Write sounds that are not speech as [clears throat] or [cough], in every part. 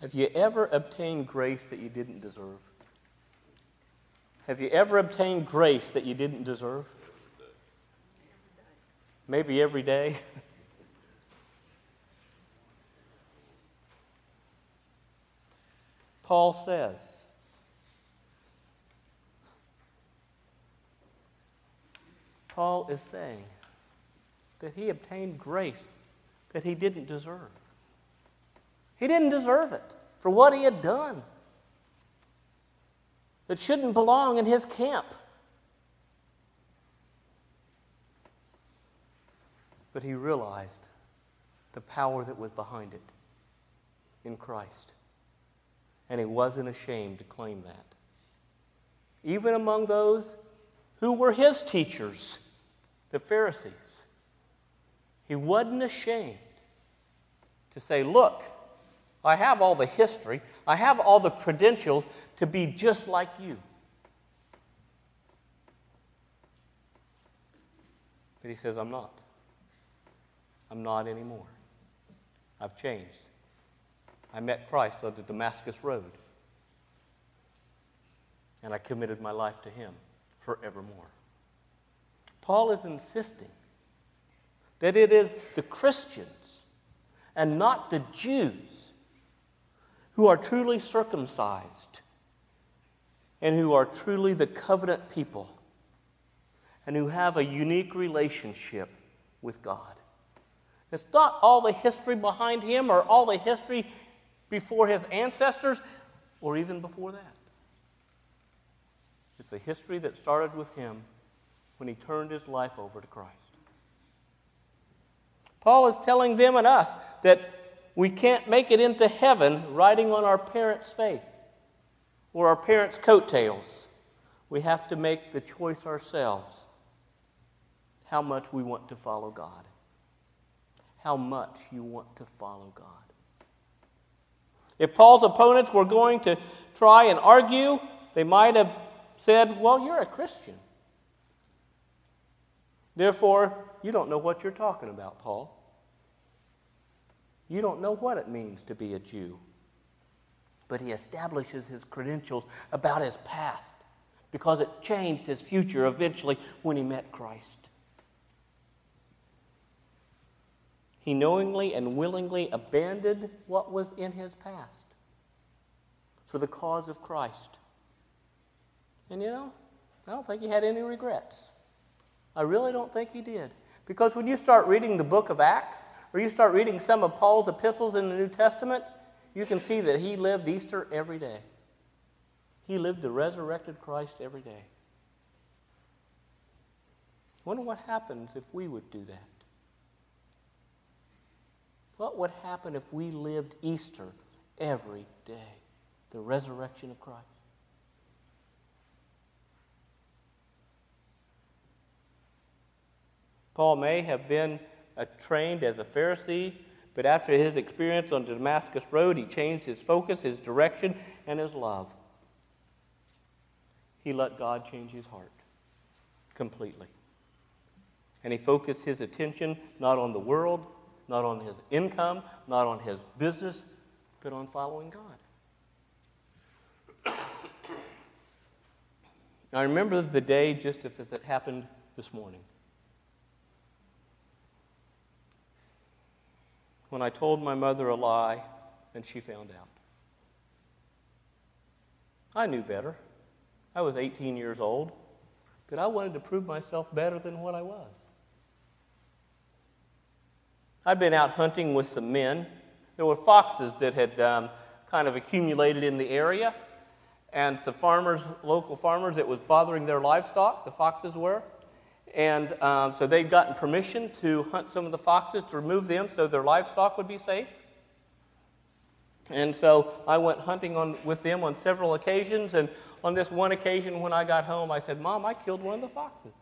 Have you ever obtained grace that you didn't deserve? Have you ever obtained grace that you didn't deserve? Maybe every day. [laughs] Paul says, Paul is saying that he obtained grace that he didn't deserve. He didn't deserve it for what he had done. It shouldn't belong in his camp. But he realized the power that was behind it in Christ. And he wasn't ashamed to claim that. Even among those who were his teachers, the Pharisees, he wasn't ashamed to say, Look, I have all the history, I have all the credentials to be just like you. But he says, I'm not. I'm not anymore. I've changed. I met Christ on the Damascus Road. And I committed my life to him forevermore. Paul is insisting that it is the Christians and not the Jews who are truly circumcised and who are truly the covenant people and who have a unique relationship with God. It's not all the history behind him or all the history before his ancestors or even before that. It's the history that started with him when he turned his life over to Christ. Paul is telling them and us that we can't make it into heaven riding on our parents' faith or our parents' coattails. We have to make the choice ourselves how much we want to follow God. How much you want to follow God. If Paul's opponents were going to try and argue, they might have said, Well, you're a Christian. Therefore, you don't know what you're talking about, Paul. You don't know what it means to be a Jew. But he establishes his credentials about his past because it changed his future eventually when he met Christ. He knowingly and willingly abandoned what was in his past for the cause of Christ. And you know, I don't think he had any regrets. I really don't think he did. Because when you start reading the book of Acts, or you start reading some of Paul's epistles in the New Testament, you can see that he lived Easter every day. He lived the resurrected Christ every day. I wonder what happens if we would do that. What would happen if we lived Easter every day? The resurrection of Christ. Paul may have been trained as a Pharisee, but after his experience on the Damascus Road, he changed his focus, his direction, and his love. He let God change his heart completely. And he focused his attention not on the world, not on his income, not on his business, but on following God. [coughs] I remember the day just as it happened this morning. When I told my mother a lie and she found out. I knew better. I was 18 years old, but I wanted to prove myself better than what I was. I'd been out hunting with some men. There were foxes that had um, kind of accumulated in the area, and some farmers, local farmers, it was bothering their livestock, the foxes were. And um, so they'd gotten permission to hunt some of the foxes to remove them so their livestock would be safe. And so I went hunting on, with them on several occasions. And on this one occasion, when I got home, I said, Mom, I killed one of the foxes.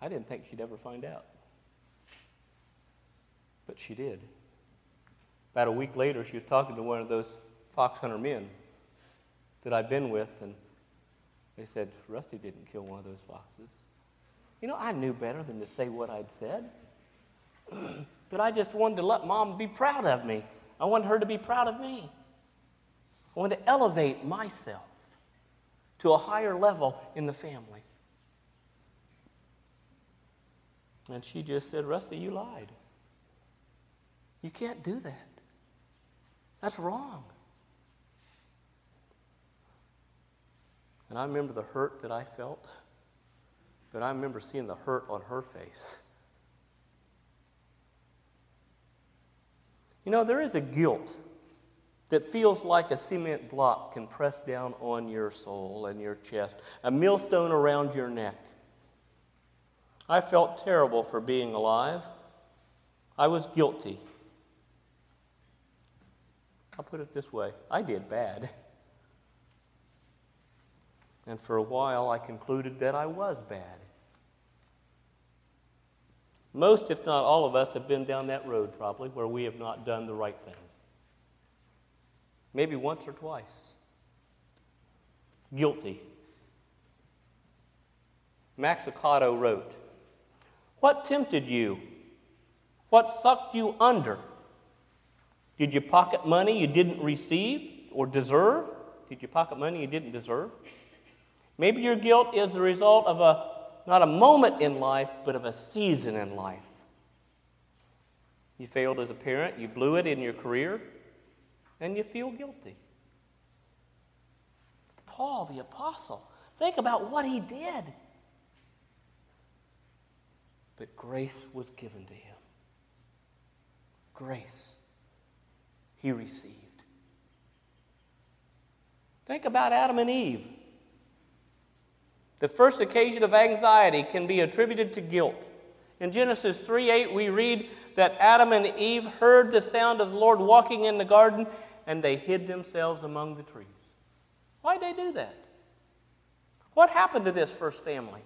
I didn't think she'd ever find out. But she did. About a week later, she was talking to one of those fox hunter men that I'd been with. And they said, Rusty didn't kill one of those foxes. You know, I knew better than to say what I'd said. [clears throat] but I just wanted to let mom be proud of me. I wanted her to be proud of me. I wanted to elevate myself to a higher level in the family. And she just said, Rusty, you lied. You can't do that. That's wrong. And I remember the hurt that I felt, but I remember seeing the hurt on her face. You know, there is a guilt that feels like a cement block can press down on your soul and your chest, a millstone around your neck. I felt terrible for being alive. I was guilty. I'll put it this way I did bad. [laughs] And for a while, I concluded that I was bad. Most, if not all of us, have been down that road probably where we have not done the right thing. Maybe once or twice. Guilty. Max Lucado wrote, What tempted you? What sucked you under? Did you pocket money you didn't receive or deserve? Did you pocket money you didn't deserve? Maybe your guilt is the result of a not a moment in life, but of a season in life. You failed as a parent, you blew it in your career, and you feel guilty. Paul the apostle, think about what he did. But grace was given to him. Grace he received. Think about Adam and Eve. The first occasion of anxiety can be attributed to guilt. In Genesis 3 8, we read that Adam and Eve heard the sound of the Lord walking in the garden and they hid themselves among the trees. Why'd they do that? What happened to this first family?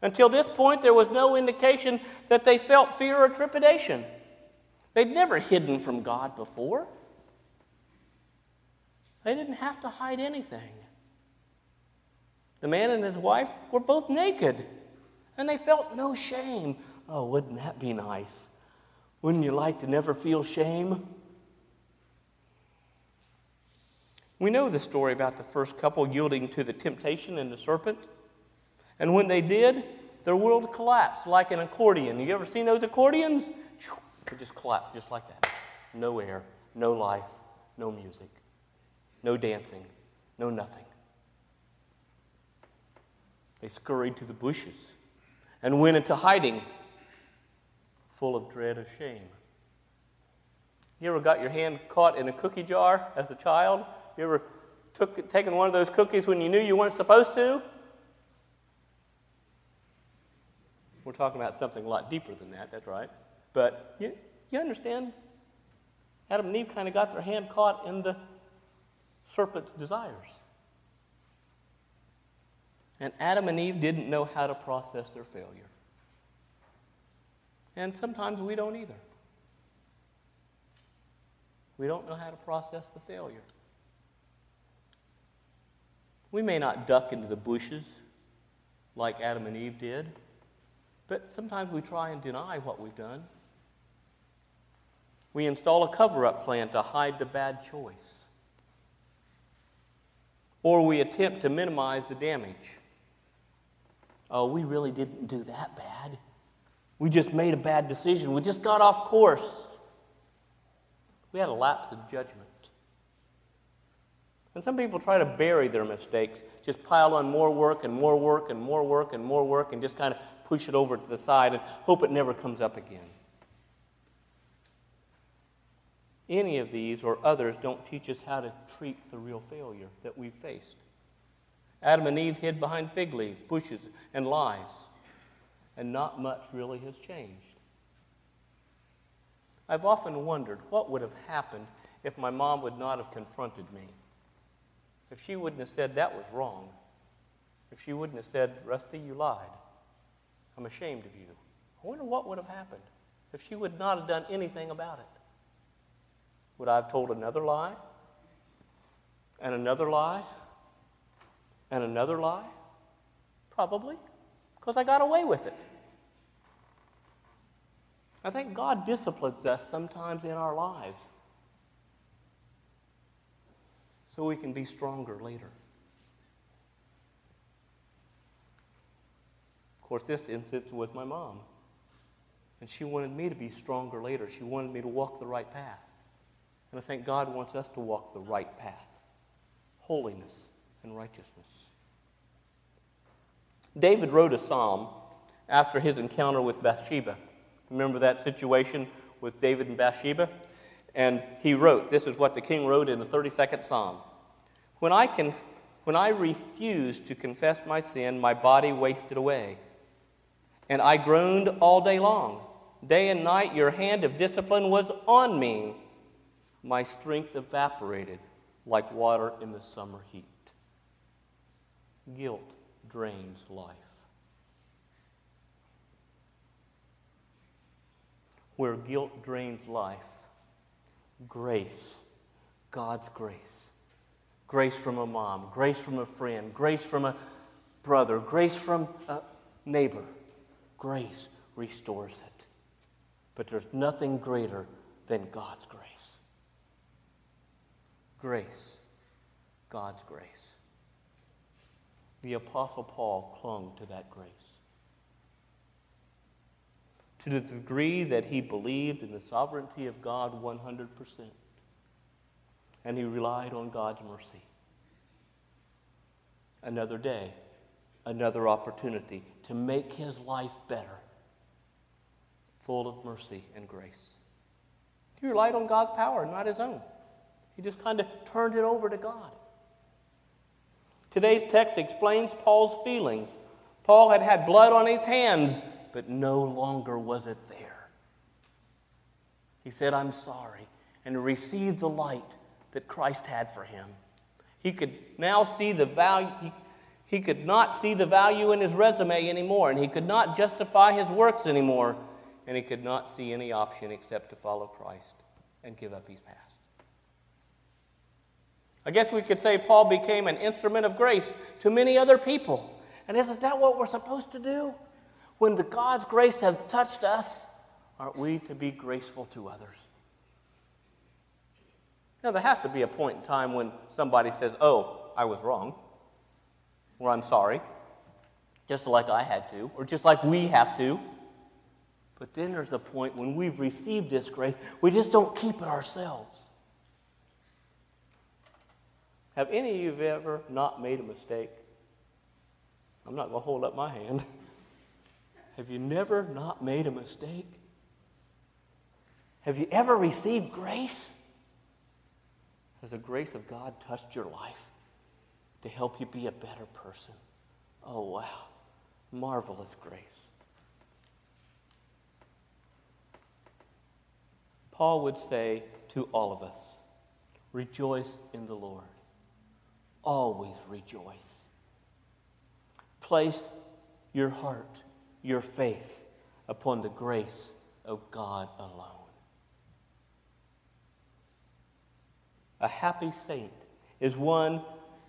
Until this point, there was no indication that they felt fear or trepidation. They'd never hidden from God before. They didn't have to hide anything. The man and his wife were both naked, and they felt no shame. Oh, wouldn't that be nice? Wouldn't you like to never feel shame? We know the story about the first couple yielding to the temptation and the serpent. And when they did, their world collapsed like an accordion. You ever seen those accordions? It just collapsed just like that. No air, no life, no music, no dancing, no nothing. They scurried to the bushes and went into hiding, full of dread of shame. You ever got your hand caught in a cookie jar as a child? You ever took, taken one of those cookies when you knew you weren't supposed to? We're talking about something a lot deeper than that, that's right. But you, you understand? Adam and Eve kind of got their hand caught in the serpent's desires. And Adam and Eve didn't know how to process their failure. And sometimes we don't either. We don't know how to process the failure. We may not duck into the bushes like Adam and Eve did, but sometimes we try and deny what we've done. We install a cover up plan to hide the bad choice. Or we attempt to minimize the damage. Oh, we really didn't do that bad. We just made a bad decision. We just got off course. We had a lapse of judgment. And some people try to bury their mistakes, just pile on more work and more work and more work and more work and just kind of push it over to the side and hope it never comes up again. Any of these or others don't teach us how to treat the real failure that we've faced. Adam and Eve hid behind fig leaves, bushes, and lies, and not much really has changed. I've often wondered what would have happened if my mom would not have confronted me. If she wouldn't have said that was wrong. If she wouldn't have said, Rusty, you lied. I'm ashamed of you. I wonder what would have happened if she would not have done anything about it. Would I have told another lie? And another lie? And another lie? Probably, because I got away with it. I think God disciplines us sometimes in our lives so we can be stronger later. Of course, this instance was my mom. And she wanted me to be stronger later. She wanted me to walk the right path. And I think God wants us to walk the right path holiness and righteousness. David wrote a psalm after his encounter with Bathsheba. Remember that situation with David and Bathsheba? And he wrote, this is what the king wrote in the 32nd psalm. When I, can, when I refused to confess my sin, my body wasted away. And I groaned all day long. Day and night, your hand of discipline was on me. My strength evaporated like water in the summer heat. Guilt drains life. Where guilt drains life, grace, God's grace, grace from a mom, grace from a friend, grace from a brother, grace from a neighbor, grace restores it. But there's nothing greater than God's grace. Grace, God's grace. The Apostle Paul clung to that grace. To the degree that he believed in the sovereignty of God 100%. And he relied on God's mercy. Another day, another opportunity to make his life better, full of mercy and grace. He relied on God's power, not his own. He just kind of turned it over to God. Today's text explains Paul's feelings. Paul had had blood on his hands, but no longer was it there. He said, I'm sorry, and received the light that Christ had for him. He could now see the value. He, he could not see the value in his resume anymore, and he could not justify his works anymore, and he could not see any option except to follow Christ and give up his past. I guess we could say Paul became an instrument of grace to many other people. And isn't that what we're supposed to do? When the God's grace has touched us, aren't we to be graceful to others? Now, there has to be a point in time when somebody says, Oh, I was wrong, or I'm sorry, just like I had to, or just like we have to. But then there's a point when we've received this grace, we just don't keep it ourselves. Have any of you ever not made a mistake? I'm not going to hold up my hand. [laughs] Have you never not made a mistake? Have you ever received grace? Has the grace of God touched your life to help you be a better person? Oh, wow. Marvelous grace. Paul would say to all of us, Rejoice in the Lord always rejoice. Place your heart, your faith upon the grace of God alone. A happy saint is one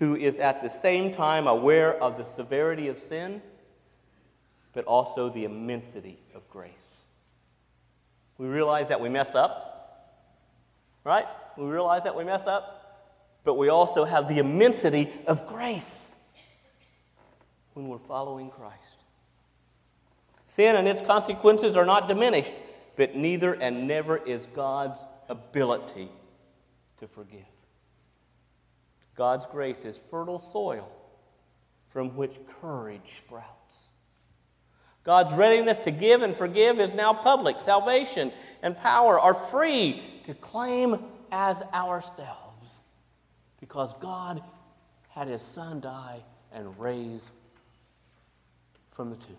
who is at the same time aware of the severity of sin, but also the immensity of grace. We realize that we mess up, right? We realize that we mess up but we also have the immensity of grace when we're following Christ. Sin and its consequences are not diminished, but neither and never is God's ability to forgive. God's grace is fertile soil from which courage sprouts. God's readiness to give and forgive is now public. Salvation and power are free to claim as ourselves because God had his son die and raise from the tomb.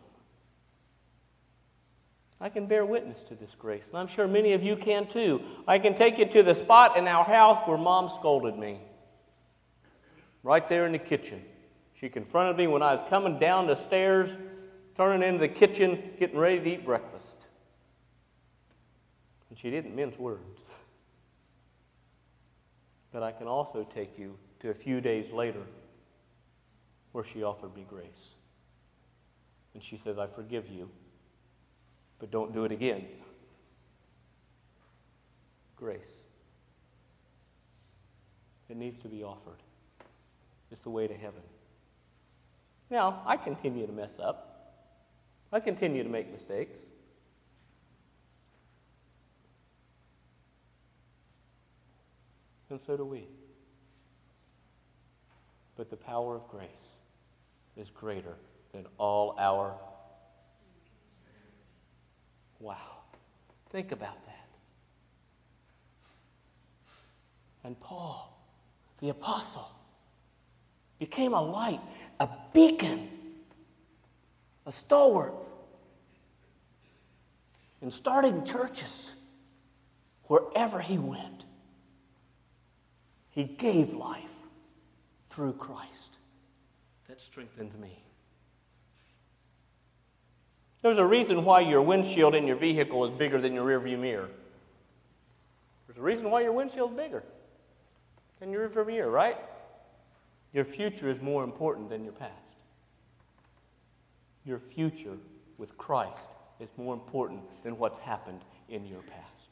I can bear witness to this grace, and I'm sure many of you can too. I can take you to the spot in our house where mom scolded me. Right there in the kitchen. She confronted me when I was coming down the stairs, turning into the kitchen, getting ready to eat breakfast. And she didn't mince words. [laughs] But I can also take you to a few days later where she offered me grace. And she says, I forgive you, but don't do it again. grace. It needs to be offered. It's the way to heaven. Now, I continue to mess up. I continue to make mistakes. And so do we. But the power of grace is greater than all our. Wow. Think about that. And Paul, the apostle, became a light, a beacon, a stalwart in starting churches wherever he went. He gave life through Christ. That strengthened me. There's a reason why your windshield in your vehicle is bigger than your rearview mirror. There's a reason why your windshield is bigger than your rearview mirror, right? Your future is more important than your past. Your future with Christ is more important than what's happened in your past.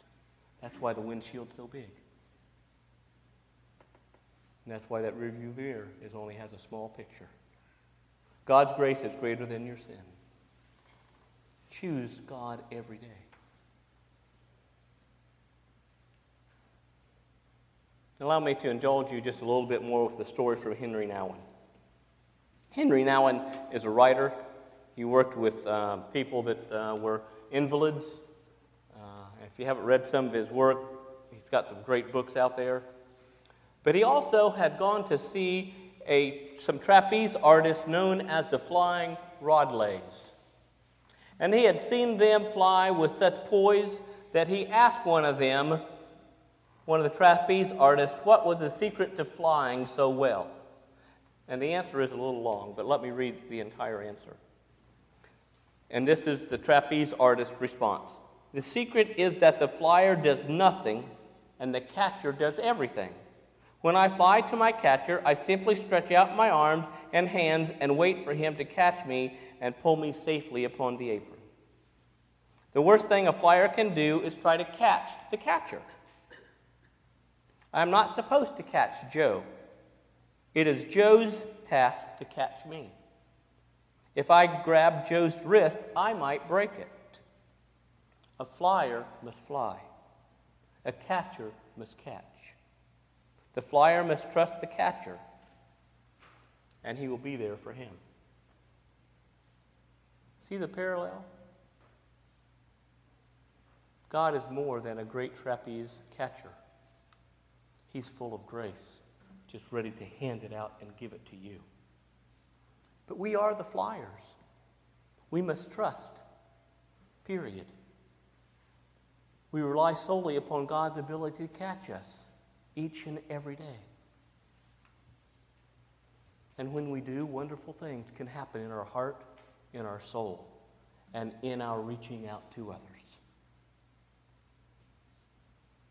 That's why the windshield's so big. And that's why that rearview mirror is only has a small picture. God's grace is greater than your sin. Choose God every day. Allow me to indulge you just a little bit more with the story from Henri Nouwen. Henri Nouwen is a writer. He worked with uh, people that uh, were invalids. Uh, if you haven't read some of his work, he's got some great books out there. But he also had gone to see a, some trapeze artists known as the Flying Rodleighs. And he had seen them fly with such poise that he asked one of them, one of the trapeze artists, what was the secret to flying so well? And the answer is a little long, but let me read the entire answer. And this is the trapeze artist's response The secret is that the flyer does nothing and the catcher does everything. When I fly to my catcher, I simply stretch out my arms and hands and wait for him to catch me and pull me safely upon the apron. The worst thing a flyer can do is try to catch the catcher. I'm not supposed to catch Joe. It is Joe's task to catch me. If I grab Joe's wrist, I might break it. A flyer must fly, a catcher must catch. The flyer must trust the catcher, and he will be there for him. See the parallel? God is more than a great trapeze catcher. He's full of grace, just ready to hand it out and give it to you. But we are the flyers. We must trust, period. We rely solely upon God's ability to catch us each and every day. And when we do, wonderful things can happen in our heart, in our soul, and in our reaching out to others.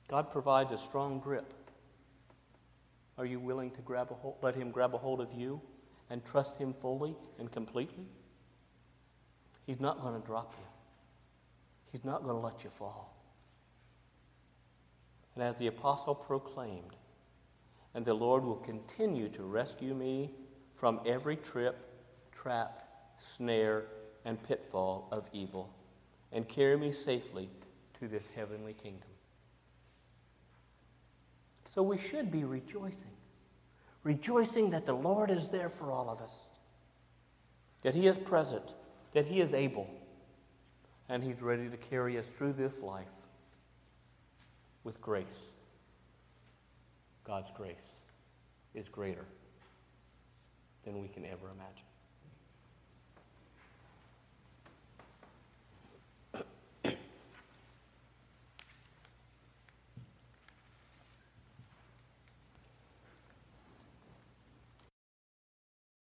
God provides a strong grip. Are you willing to grab a hold, let Him grab a hold of you and trust Him fully and completely? He's not going to drop you. He's not going to let you fall. And as the apostle proclaimed, and the Lord will continue to rescue me from every trip, trap, snare, and pitfall of evil, and carry me safely to this heavenly kingdom. So we should be rejoicing, rejoicing that the Lord is there for all of us, that He is present, that He is able, and He's ready to carry us through this life with grace. God's grace is greater than we can ever imagine.